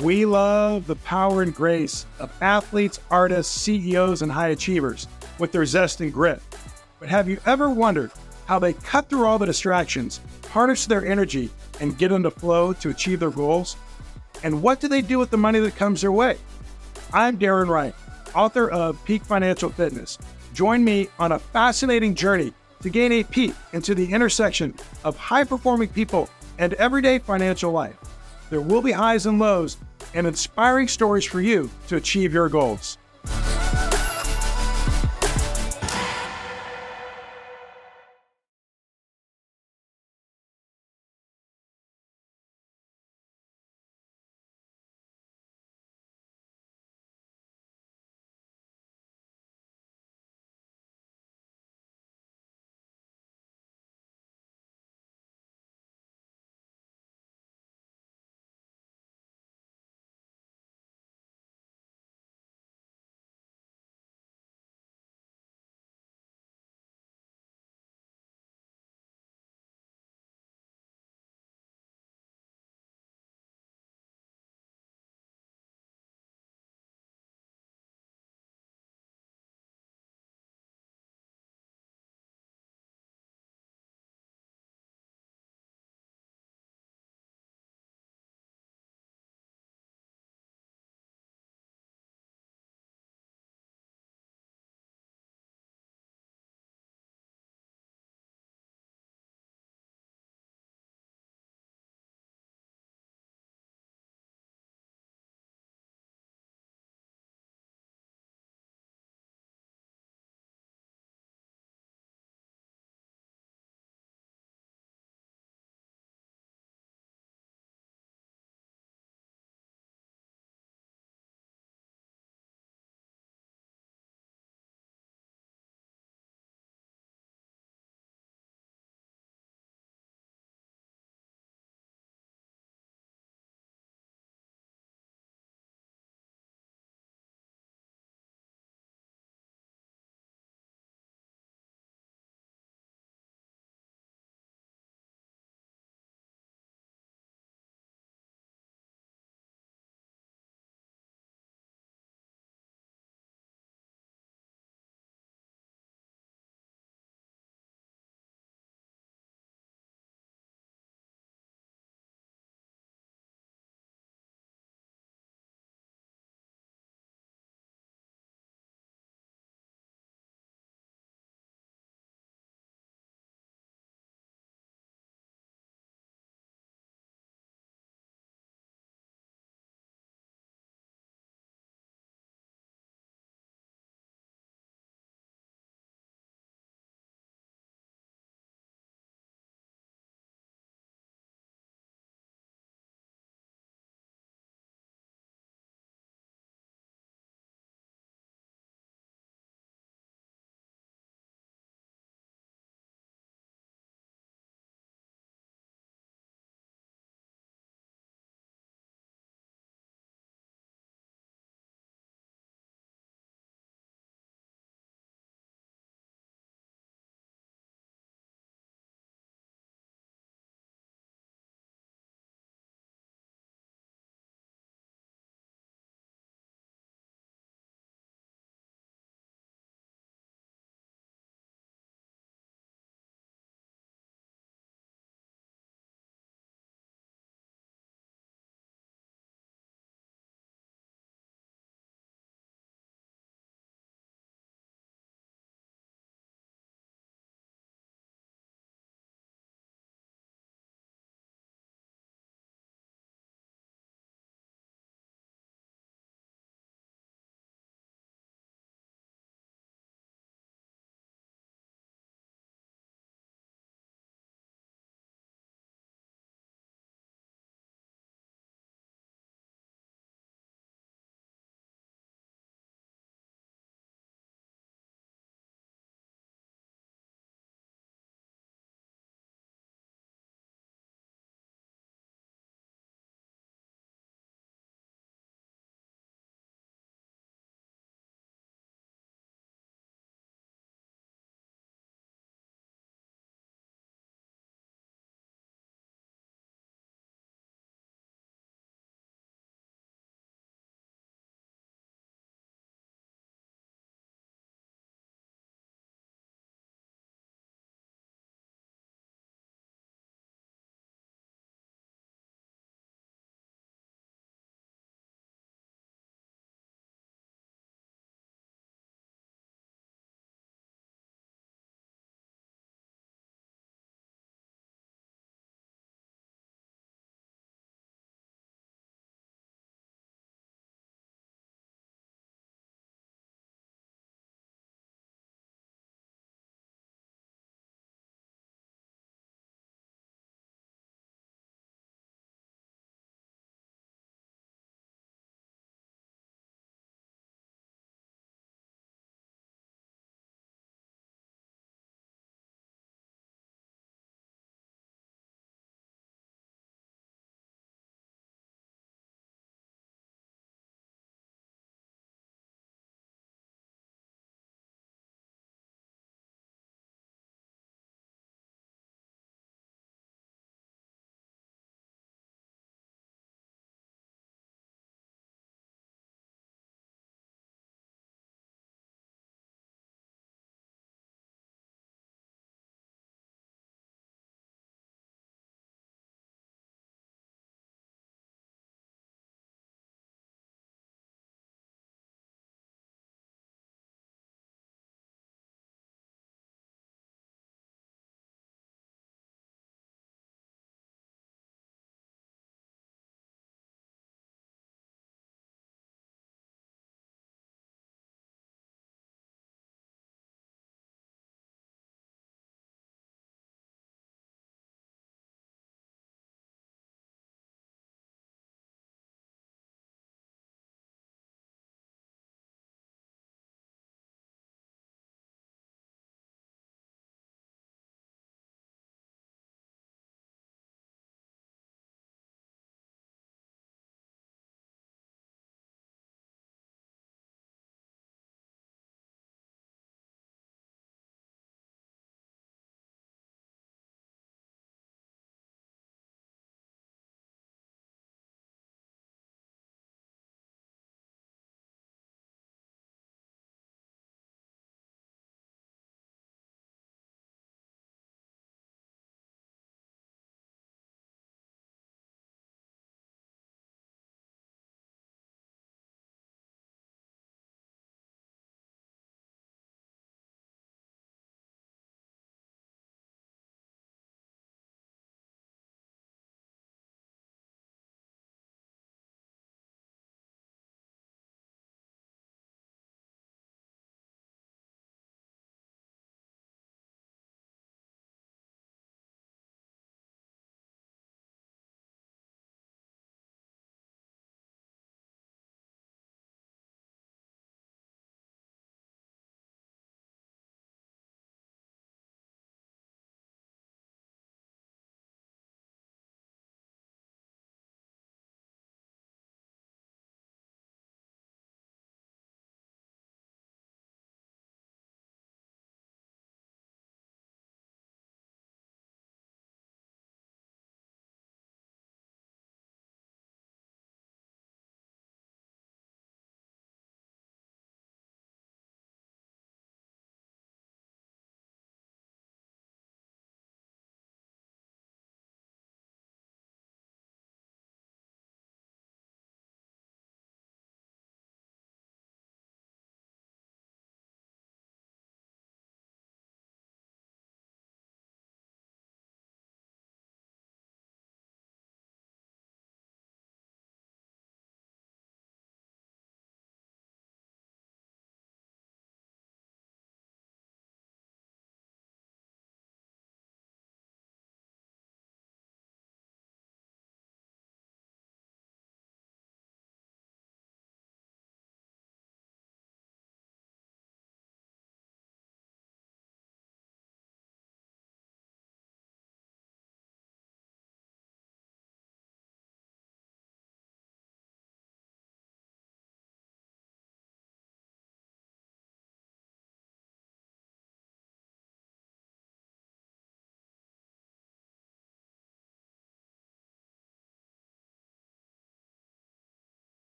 We love the power and grace of athletes, artists, CEOs, and high achievers with their zest and grit. But have you ever wondered how they cut through all the distractions, harness their energy, and get into flow to achieve their goals? And what do they do with the money that comes their way? I'm Darren Wright, author of Peak Financial Fitness. Join me on a fascinating journey to gain a peek into the intersection of high performing people and everyday financial life. There will be highs and lows and inspiring stories for you to achieve your goals.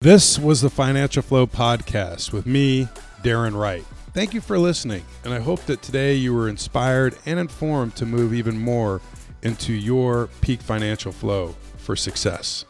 This was the Financial Flow Podcast with me, Darren Wright. Thank you for listening, and I hope that today you were inspired and informed to move even more into your peak financial flow for success.